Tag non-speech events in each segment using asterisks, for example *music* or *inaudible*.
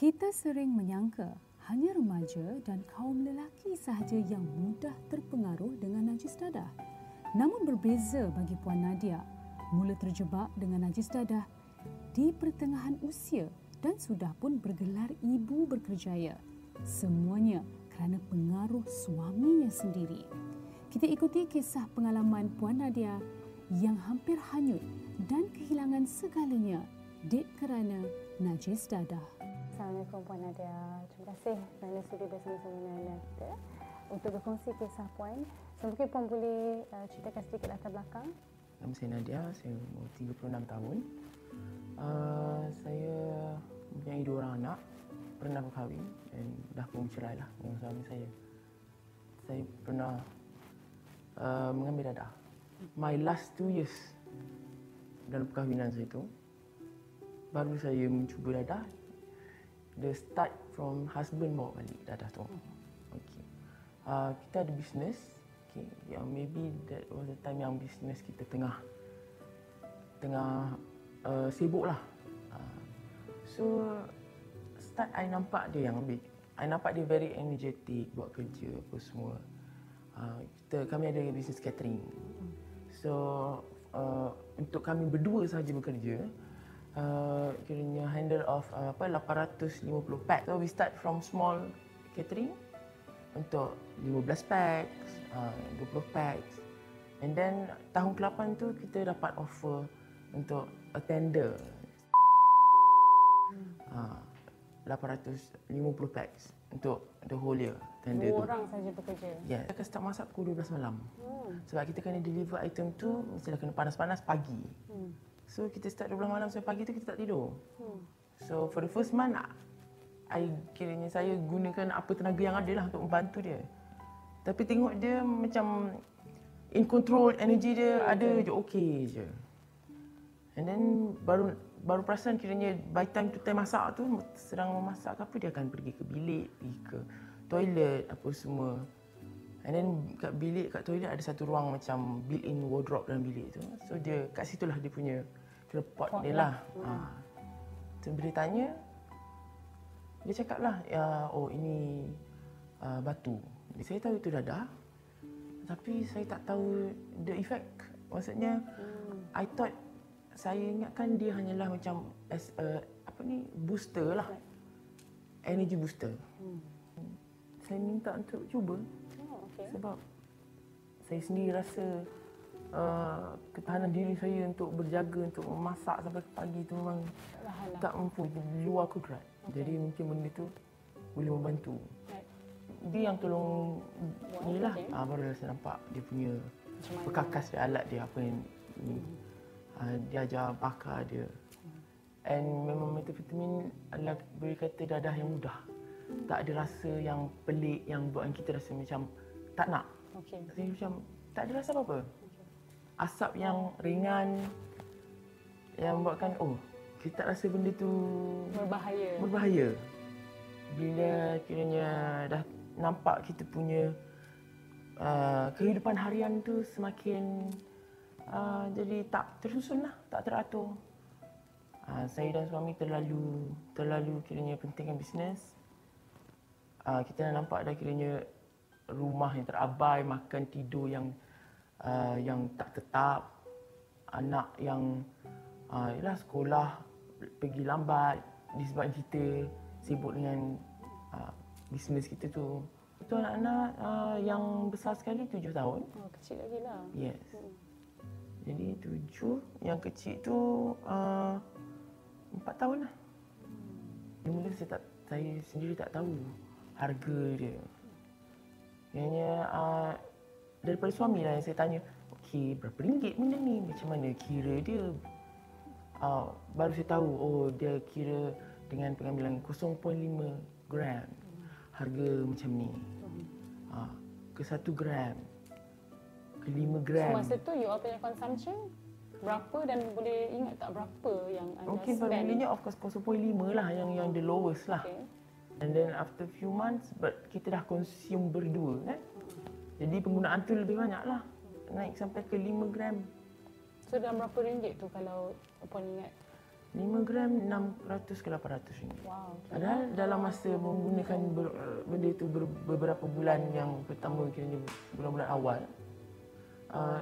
Kita sering menyangka hanya remaja dan kaum lelaki sahaja yang mudah terpengaruh dengan najis dadah. Namun berbeza bagi Puan Nadia, mula terjebak dengan najis dadah di pertengahan usia dan sudah pun bergelar ibu berkerjaya. Semuanya kerana pengaruh suaminya sendiri. Kita ikuti kisah pengalaman Puan Nadia yang hampir hanyut dan kehilangan segalanya dek kerana najis dadah. Assalamualaikum Puan Nadia. Terima kasih kerana sudi bersama-sama dengan kita untuk berkongsi kisah Puan. So, mungkin Puan boleh uh, ceritakan sedikit latar belakang. Nama saya Nadia, saya umur 36 tahun. Uh, saya mempunyai dua orang anak, pernah berkahwin dan dah pun bercerai lah dengan suami saya. Saya pernah uh, mengambil dadah. My last two years dalam perkahwinan saya itu, baru saya mencuba dadah. The start from husband bawa balik dadah tu. Okay. Uh, kita ada bisnes. Okay. Yang maybe that was the time yang bisnes kita tengah tengah uh, sibuk lah. Uh, so start I nampak dia yang lebih I nampak dia very energetic buat kerja apa semua. Uh, kita kami ada bisnes catering. So uh, untuk kami berdua saja bekerja uh, kiranya handle of uh, apa 850 pack. So we start from small catering untuk 15 packs, uh, 20 packs. And then tahun ke-8 tu kita dapat offer untuk a tender. Uh, 850 packs untuk the whole year tender Dua tu. orang saja bekerja. Ya, yeah. kita start masak pukul 12 malam. Hmm. Sebab kita kena deliver item tu mesti kena panas-panas pagi. Hmm. So kita start 12 malam sampai pagi tu kita tak tidur. Hmm. So for the first month I kiranya saya gunakan apa tenaga yang ada lah untuk membantu dia. Tapi tengok dia macam in control energy dia hmm. ada je okey je. And then baru baru perasan kiranya by time tu time masak tu sedang memasak ke apa dia akan pergi ke bilik, pergi ke toilet apa semua. And then kat bilik kat toilet ada satu ruang macam built-in wardrobe dalam bilik tu. So dia kat situlah dia punya kira pot, pot dia lah. lah. Ha. So bila tanya dia cakap lah, ya, oh ini uh, batu. Saya tahu itu dadah. Tapi saya tak tahu the effect. Maksudnya, hmm. I thought saya ingatkan dia hanyalah macam as a, apa ni booster lah. Energy booster. Hmm. Saya minta untuk cuba. Oh, okay. Sebab saya sendiri rasa uh, ketahanan diri saya untuk berjaga untuk memasak sampai pagi tu memang Lahan tak mampu di luar kudrat. Okay. Jadi mungkin benda tu boleh membantu. Right. Dia yang tolong ni lah. Ah, baru saya nampak dia punya perkakas dia, alat dia apa yang ni. Hmm. Uh, dia ajar bakar dia. Hmm. And memang metavitamin adalah boleh kata dadah yang mudah. Hmm. Tak ada rasa yang pelik yang buat kita rasa macam tak nak. Okay. Saya macam tak ada rasa apa-apa asap yang ringan yang membuatkan oh kita rasa benda tu berbahaya. Berbahaya. Bila kiranya dah nampak kita punya uh, kehidupan harian tu semakin uh, jadi tak tersusun lah, tak teratur. Uh, saya dan suami terlalu terlalu kiranya pentingkan bisnes. Uh, kita dah nampak dah kiranya rumah yang terabai, makan tidur yang uh, yang tak tetap, anak yang uh, yalah, sekolah pergi lambat disebabkan kita sibuk dengan uh, bisnes kita tu. Itu anak-anak uh, yang besar sekali tujuh tahun. Oh, kecil lagi lah. Yes. Hmm. Jadi tujuh, yang kecil tu empat uh, tahun lah. Hmm. Mula saya, tak, saya sendiri tak tahu harga dia. Ianya uh, daripada suami lah yang saya tanya okey berapa ringgit benda ni macam mana kira dia uh, baru saya tahu oh dia kira dengan pengambilan 0.5 gram harga macam ni uh, ke 1 gram ke 5 gram so, masa tu you all punya consumption berapa dan boleh ingat tak berapa yang anda mungkin spend? Mungkin pada of course 0.5 lah yang yang the lowest lah. Okay. And then after few months, but kita dah consume berdua eh. Jadi penggunaan tu lebih banyak lah. Naik sampai ke 5 gram. So dalam berapa ringgit tu kalau Puan ingat? 5 gram 600 ke 800 ringgit. Wow. Padahal dalam masa menggunakan ber, benda itu ber, beberapa bulan yang pertama kiranya bulan-bulan awal uh,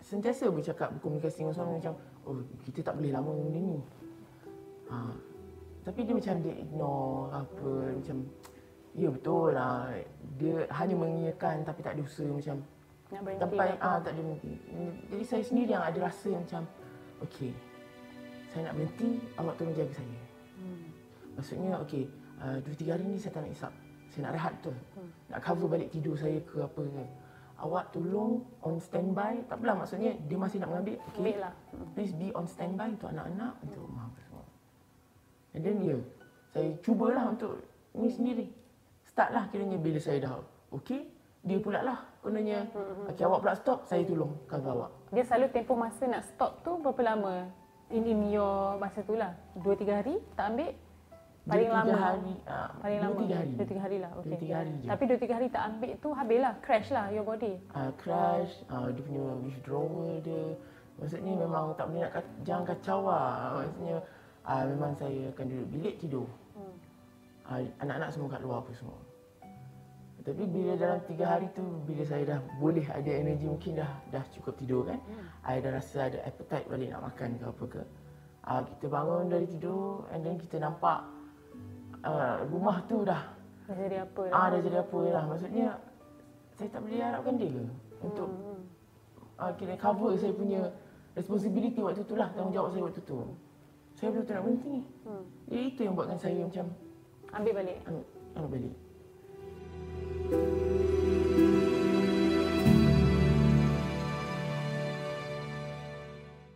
sentiasa bercakap berkomunikasi dengan suami macam oh kita tak boleh lama benda ni. Uh, tapi dia macam dia ignore apa macam ya betul lah dia hanya mengiyakan tapi tak ada usaha macam Nak berhenti sampai ke apa? ah tak ada berhenti. Jadi saya sendiri yang ada rasa macam okey saya nak berhenti awak tolong jaga saya. Hmm. Maksudnya okey uh, dua tiga hari ni saya tak nak isap. Saya nak rehat betul. Hmm. Nak cover balik tidur saya ke apa ke. Awak tolong on standby. Tak apalah maksudnya dia masih nak mengambil. Okey. Lah. Please be on standby untuk anak-anak untuk rumah apa semua. And then ya, saya cubalah untuk ni sendiri. Start lah kiranya bila saya dah okey, dia pula lah kononnya okey awak pula stop, saya tolong cover awak. Dia selalu tempoh masa nak stop tu berapa lama? In, in your masa tu lah. Dua tiga hari tak ambil? Paling Dua, lama? hari, ah, Paling dua, lama? tiga hari. Dua tiga hari lah. Dua, Okay. tiga hari je. Tapi dua tiga hari tak ambil tu habis lah. Crash lah your body. uh, crash, uh, dia punya withdrawal dia. Maksudnya memang tak boleh nak ka- jangan kacau lah. Maksudnya uh, memang saya akan duduk bilik tidur. Hmm. Uh, anak-anak semua kat luar apa semua. Tapi bila dalam tiga hari tu, bila saya dah boleh ada energi mungkin dah dah cukup tidur kan. I dah rasa ada appetite balik nak makan ke apa ke. Uh, kita bangun dari tidur and then kita nampak uh, rumah tu dah Dah jadi apa dah? Ah dah jadi apa lah. Maksudnya saya tak boleh harapkan dia ke untuk Hmm. uh, kira cover saya punya responsibility waktu tu lah tanggungjawab saya waktu tu. Saya betul-betul nak berhenti. Hmm. Jadi itu yang buatkan saya macam Ambil balik. ambil, ambil balik.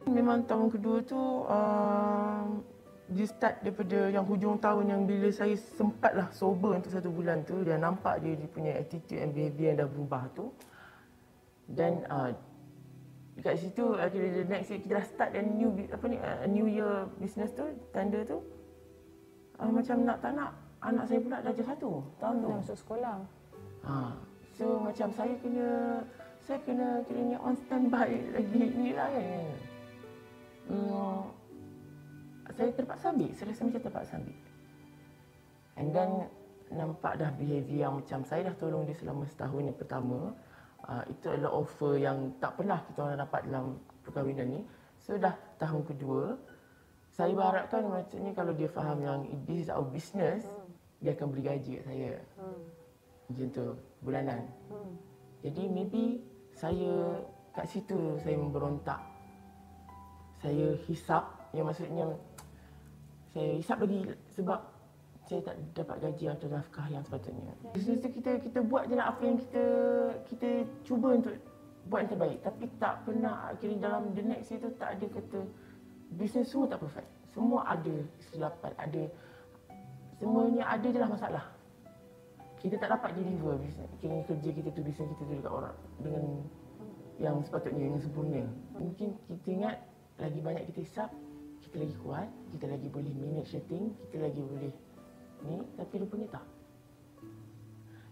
Memang tahun kedua tu uh, dia start daripada yang hujung tahun yang bila saya sempatlah sober untuk satu bulan tu dan nampak dia, dia punya attitude and behaviour yang dah berubah tu dan uh, dekat situ akhirnya the next year kita dah start dan new apa ni uh, new year business tu tanda tu uh, macam nak tak nak anak saya pula darjah satu tahun tu Dah masuk sekolah. Ha. So macam saya kena saya kena kiranya on standby *laughs* lagi ni lah kan. Hmm, saya terpaksa ambil, saya rasa macam terpaksa ambil. And then nampak dah behaviour yang macam saya dah tolong dia selama setahun yang pertama. Uh, itu adalah offer yang tak pernah kita orang dapat dalam perkahwinan ni. So dah tahun kedua, saya berharapkan maksudnya kalau dia faham yang this is our business, dia akan beri gaji kat saya. Hmm. Macam tu, bulanan. Hmm. Jadi maybe saya kat situ saya memberontak. Saya hisap, yang maksudnya saya hisap lagi sebab saya tak dapat gaji atau nafkah yang sepatutnya. Bisnes tu kita kita buat je lah apa yang kita kita cuba untuk buat yang terbaik. Tapi tak pernah akhirnya dalam the next year tu tak ada kata bisnes semua tak perfect. Semua ada kesilapan, ada semuanya ada je lah masalah. Kita tak dapat deliver bisnes kerja kita tu bisnes kita tu dekat orang dengan yang sepatutnya yang sempurna. Mungkin kita ingat lagi banyak kita hisap kita lagi kuat kita lagi boleh manage setting kita lagi boleh ni tapi rupanya tak.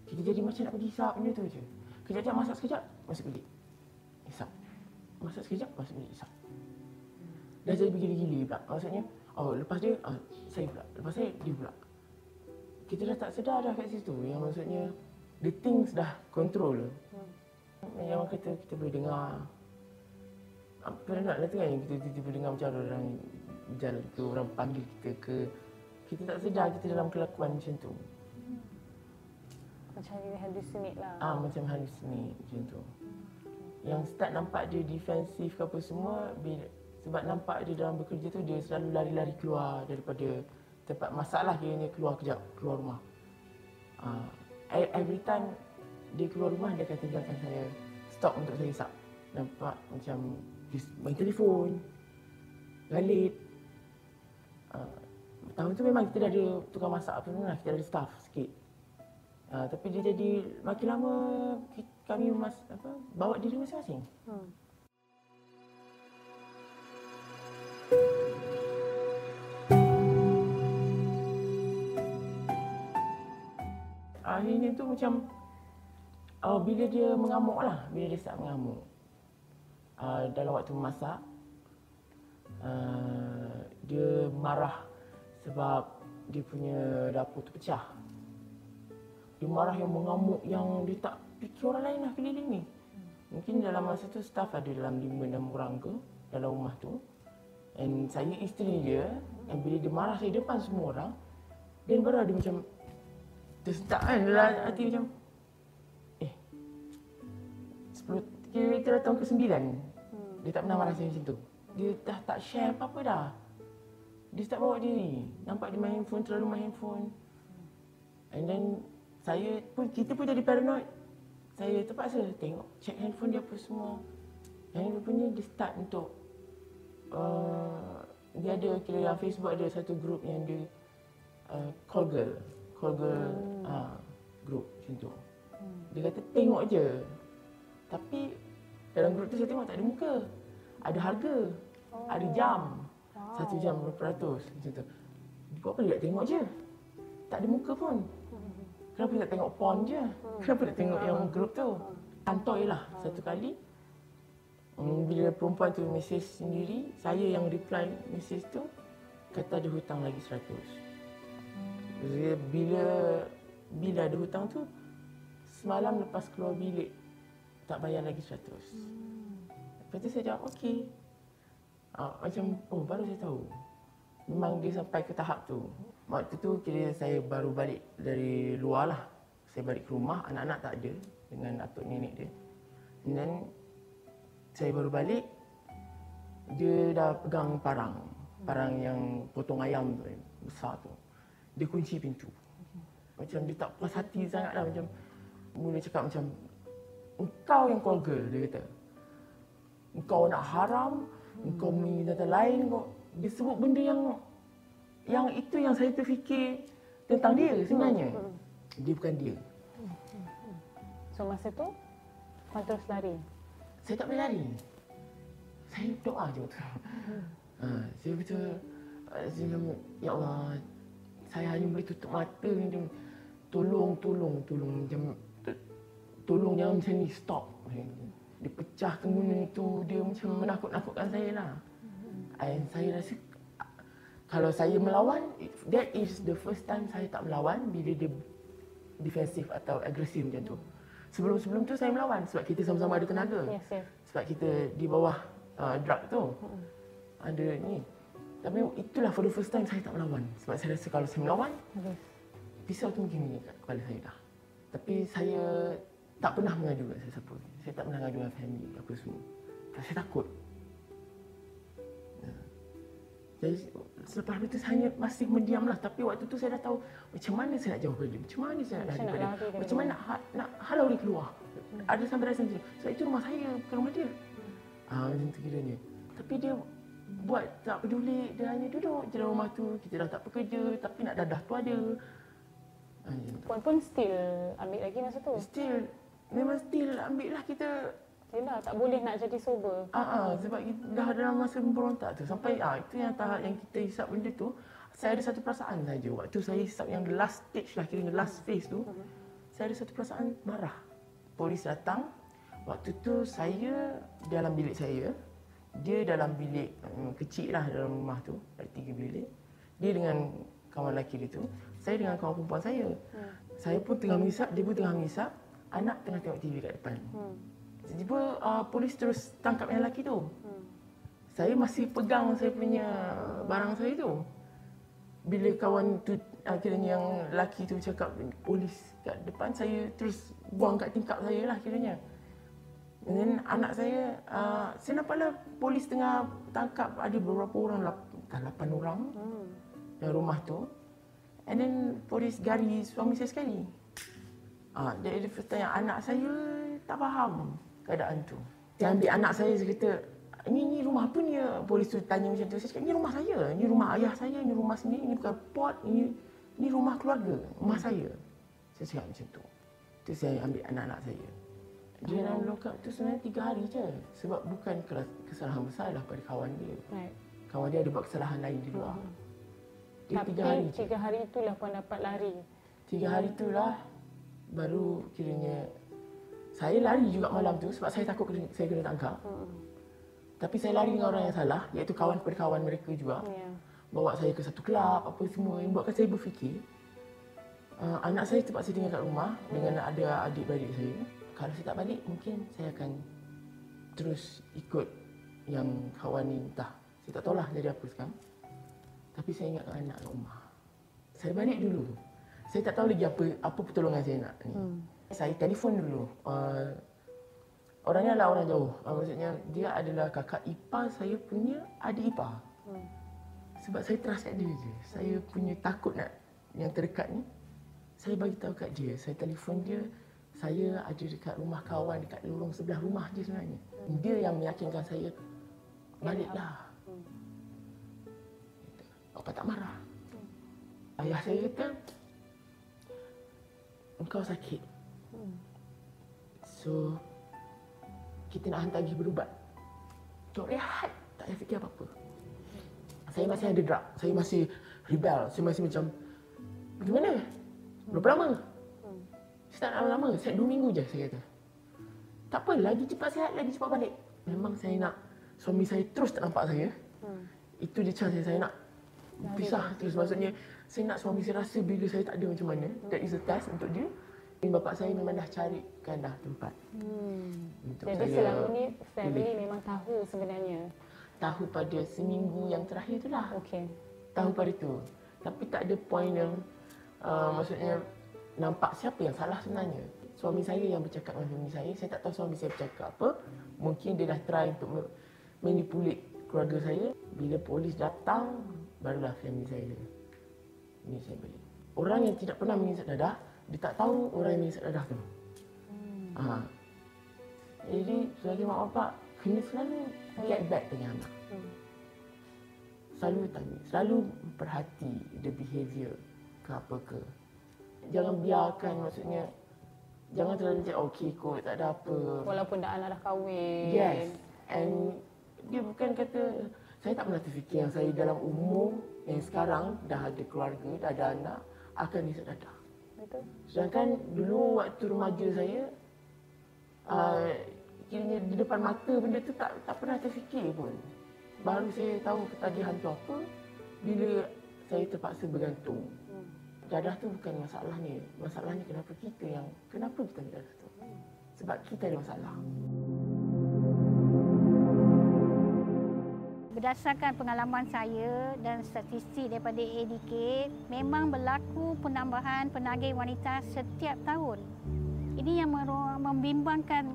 Kita jadi macam nak pergi hisap benda tu je. Kejap-kejap masak sekejap masuk bilik. Hisap. Masak sekejap masuk bilik hisap. Dah jadi bergila-gila pula. Maksudnya oh lepas dia ah, saya pula. Lepas saya dia pula kita dah tak sedar dah kat situ. Yang maksudnya the things dah control. Yang orang kata kita boleh dengar. Apa nak lah tu kan kita tiba-tiba dengar macam ada orang berjalan ke orang panggil kita ke. Kita tak sedar kita dalam kelakuan macam tu. Macam you hallucinate lah. ah macam halusinate macam tu. Yang start nampak dia defensif ke apa semua bila, sebab nampak dia dalam bekerja tu dia selalu lari-lari keluar daripada tempat masalah kiranya keluar kejap keluar rumah. Uh, every time dia keluar rumah dia akan tinggalkan saya. Stop untuk saya hisap nampak macam main telefon galit. Uh, tahun tu memang kita dah ada tukang masak apa semua lah kita ada staff sikit. Uh, tapi dia jadi makin lama kami mas, apa, bawa diri masing-masing. Hmm. Akhirnya tu macam uh, bila dia mengamuk lah bila dia start mengamuk uh, dalam waktu memasak uh, dia marah sebab dia punya dapur tu pecah. Dia marah yang mengamuk yang dia tak fikir orang lain lah keliling ni. Mungkin dalam masa tu staff ada dalam 5-6 orang ke dalam rumah tu. And saya isteri dia, and bila dia marah saya depan semua orang, dan baru ada macam tersentak kan dalam hati macam eh 10 kira-kira tahun ke-9 dia tak pernah marah saya macam tu. Dia dah tak share apa-apa dah. Dia start bawa diri. Nampak dia main handphone, terlalu main handphone. And then saya pun, kita pun jadi paranoid. Saya terpaksa tengok, check handphone dia apa semua. Yang rupanya dia start untuk uh, dia ada kira dalam Facebook ada satu group yang dia uh, call girl. Call hmm. uh, group macam tu. Dia kata tengok je. Tapi dalam grup tu saya tengok tak ada muka. Ada harga. Oh. Ada jam. Wow. Satu jam berapa ratus macam tu. Buat apa dia tengok je. Tak ada muka pun. Kenapa tak tengok porn je? Kenapa tak tengok yang grup tu? Antoi lah satu kali. Hmm, bila perempuan tu mesej sendiri, saya yang reply mesej tu, kata ada hutang lagi seratus. Bila bila ada hutang tu, semalam lepas keluar bilik, tak bayar lagi 100. Hmm. Lepas tu saya jawab, okey. Uh, macam, oh baru saya tahu. Memang dia sampai ke tahap tu. Waktu tu kira saya baru balik dari luar lah. Saya balik ke rumah, anak-anak tak ada dengan atuk nenek dia. Dan saya baru balik, dia dah pegang parang. Parang yang potong ayam tu, besar tu. Dia kunci pintu. Macam dia tak puas hati sangat lah. Macam mula cakap macam, engkau yang call girl, dia kata. Engkau nak haram, engkau minta lain kau. Dia sebut benda yang yang itu yang saya terfikir tentang dia sebenarnya. Dia bukan dia. So masa tu, kau terus lari? Saya tak boleh lari. Saya doa je waktu ha, Saya betul, saya ya Allah, saya hanya boleh tutup mata macam tolong, tolong, tolong. Macam tolong jangan macam ni, stop. Dia pecah kemudian itu, dia macam menakut-nakutkan saya lah. And saya rasa kalau saya melawan, that is the first time saya tak melawan bila dia defensif atau agresif macam tu. Sebelum-sebelum tu saya melawan sebab kita sama-sama ada tenaga. Yes, yes. Sebab kita di bawah uh, drug tu. Ada ni. Tapi itulah for the first time saya tak melawan. Sebab saya rasa kalau saya melawan, yes. pisau tu mungkin kat kepala saya dah. Tapi saya tak pernah mengadu kat siapa. Saya tak pernah mengadu dengan family apa semua. Saya takut. Ya. Jadi selepas itu saya masih mendiamlah tapi waktu itu saya dah tahu macam mana saya nak jawab dia. Macam mana saya nak lari pada dia. Macam mana nak, nak halau dia keluar. Hmm. Ada sampai rasa macam sebab itu rumah saya bukan rumah dia. Hmm. Ah macam tu kiranya. Tapi dia buat tak peduli dia hanya duduk je dalam rumah tu. Kita dah tak bekerja tapi nak dadah tu ada. Ah, Puan pun still ambil lagi masa tu? Still memang still ambil lah kita Yelah, tak boleh nak jadi sober. Ah, ah sebab kita dah dalam masa memberontak tu. Sampai ah itu yang tahap yang kita hisap benda tu. Saya ada satu perasaan saja. Waktu saya hisap yang the last stage lah, kira last phase tu. Uh-huh. Saya ada satu perasaan marah. Polis datang. Waktu tu saya dalam bilik saya. Dia dalam bilik um, kecil lah dalam rumah tu. Ada tiga bilik. Dia dengan kawan lelaki dia tu. Saya dengan kawan perempuan saya. Uh-huh. Saya pun tengah menghisap, dia pun tengah menghisap anak tengah tengok TV kat depan. Hmm. Tiba-tiba uh, polis terus tangkap yang lelaki tu. Hmm. Saya masih pegang saya punya barang saya tu. Bila kawan tu akhirnya yang lelaki tu cakap polis kat depan saya terus buang kat tingkap saya lah kiranya. Dan anak saya, uh, saya nampaklah polis tengah tangkap ada beberapa orang, lapan orang hmm. dalam rumah tu. And then polis gari suami saya sekali. Ha, jadi dia tanya anak saya tak faham keadaan tu. Dia ambil anak saya dia kata, ini, ini rumah apa ni? Polis tu tanya macam tu. Saya cakap, ini rumah saya. Ini rumah ayah saya. Ini rumah sendiri. Ini bukan pot. Ini, ini rumah keluarga. Rumah saya. Saya cakap macam tu. Tu saya ambil anak-anak saya. Dia dalam lokap tu sebenarnya tiga hari je. Sebab bukan kesalahan besar lah pada kawan dia. Right. Kawan dia ada buat kesalahan lain di luar. Hmm. Dia Tapi tiga hari, tiga hari itulah pun dapat lari. Tiga hari itulah baru kiranya saya lari juga malam tu sebab saya takut kena, saya kena tangkap. Hmm. Tapi saya lari dengan orang yang salah iaitu kawan kawan mereka juga. Yeah. bawa saya ke satu kelab apa semua yang buatkan saya berfikir uh, anak saya terpaksa tinggal kat rumah dengan ada adik-beradik saya. Kalau saya tak balik mungkin saya akan terus ikut yang kawan ni entah. Saya tak tahulah jadi apa sekarang. Tapi saya ingat anak kat rumah. Saya balik dulu. Saya tak tahu lagi apa apa pertolongan saya nak ni. Hmm. Saya telefon dulu. Uh, orangnya adalah orang jauh. Uh, maksudnya dia adalah kakak ipar saya punya adik ipar. Hmm. Sebab saya trust kat dia je. Saya punya takut nak yang terdekat ni. Saya bagi tahu kat dia. Saya telefon dia. Saya ada dekat rumah kawan dekat lorong sebelah rumah dia sebenarnya. Dia yang meyakinkan saya baliklah. Hmm. Apa tak marah. Ayah saya kata engkau sakit. So kita nak hantar pergi berubat. Untuk rehat, tak payah fikir apa-apa. Saya masih ada drug. Saya masih rebel. Saya masih macam, gimana? Berapa lama? Saya tak nak lama. Saya dua minggu je, saya kata. Tak apa, lagi cepat sihat, lagi cepat balik. Memang saya nak suami saya terus tak nampak saya. Itu je cara saya, saya nak pisah terus. Maksudnya, saya nak suami saya rasa bila saya tak ada macam mana. That is a test untuk dia. Bapa saya memang dah carikan dah tempat. Hmm. Jadi selama ni family pilih. memang tahu sebenarnya. Tahu pada seminggu yang terakhir tu lah. Okey. Tahu pada tu. Tapi tak ada point yang uh, maksudnya nampak siapa yang salah sebenarnya. Suami saya yang bercakap dengan suami saya. Saya tak tahu suami saya bercakap apa. Mungkin dia dah try untuk manipulate keluarga saya. Bila polis datang, barulah family saya ini saya beli. Orang yang tidak pernah mengisap dadah, dia tak tahu orang yang mengisap dadah tu. Hmm. Ha. Jadi sebagai mak bapak kena selalu get back dengan anak. Hmm. Selalu tanya, selalu perhati the behaviour ke apa ke. Jangan biarkan maksudnya jangan terlalu cakap okey kot tak ada apa. Walaupun dah anak dah kahwin. Yes. And dia bukan kata saya tak pernah terfikir yang saya dalam umur yang sekarang dah ada keluarga, dah ada anak akan nisap dadah. Betul. Sedangkan dulu waktu remaja saya, uh, kiranya di depan mata benda tu tak tak pernah terfikir pun. Baru saya tahu ketagihan tu apa bila saya terpaksa bergantung. Dadah tu bukan masalahnya. Masalahnya kenapa kita yang kenapa kita ambil dadah tu? Sebab kita ada masalah. Berdasarkan pengalaman saya dan statistik daripada ADK, memang berlaku penambahan penagih wanita setiap tahun. Ini yang membimbangkan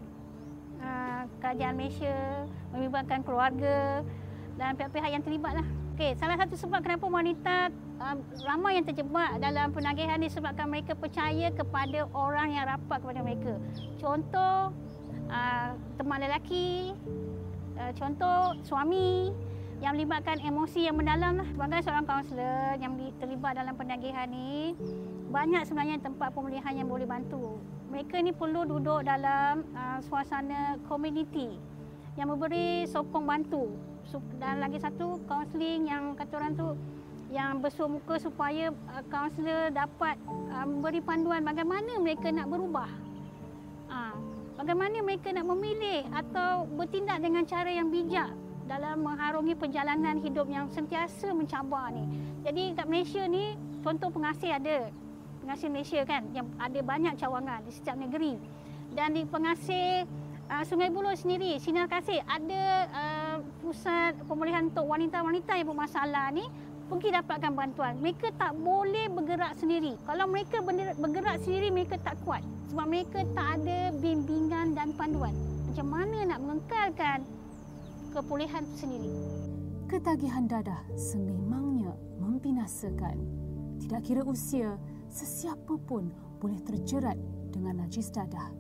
uh, kerajaan Malaysia, membimbangkan keluarga dan pihak-pihak yang terlibat lah. Okay, salah satu sebab kenapa wanita uh, ramai yang terjebak dalam penagihan disebabkan mereka percaya kepada orang yang rapat kepada mereka. Contoh, uh, teman lelaki, uh, contoh suami, yang melibatkan emosi yang mendalam lah. Sebagai seorang kaunselor yang terlibat dalam penagihan ni, banyak sebenarnya tempat pemulihan yang boleh bantu. Mereka ni perlu duduk dalam uh, suasana komuniti yang memberi sokong bantu. Dan lagi satu, kaunseling yang kata orang tu yang bersuah muka supaya uh, kaunselor dapat uh, memberi panduan bagaimana mereka nak berubah. Uh, bagaimana mereka nak memilih atau bertindak dengan cara yang bijak dalam mengharungi perjalanan hidup yang sentiasa mencabar ni. Jadi kat Malaysia ni contoh pengasih ada. Pengasih Malaysia kan yang ada banyak cawangan di setiap negeri. Dan di pengasih uh, Sungai Buloh sendiri, Sinar Kasih ada uh, pusat pemulihan untuk wanita-wanita yang bermasalah ni pergi dapatkan bantuan. Mereka tak boleh bergerak sendiri. Kalau mereka bergerak sendiri, mereka tak kuat. Sebab mereka tak ada bimbingan dan panduan. Macam mana nak mengekalkan kepulihan sendiri. Ketagihan dadah sememangnya membinasakan. Tidak kira usia, sesiapa pun boleh terjerat dengan najis dadah.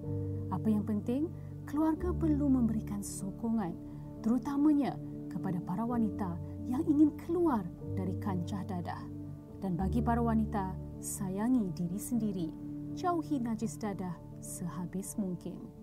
Apa yang penting, keluarga perlu memberikan sokongan terutamanya kepada para wanita yang ingin keluar dari kancah dadah. Dan bagi para wanita, sayangi diri sendiri. Jauhi najis dadah sehabis mungkin.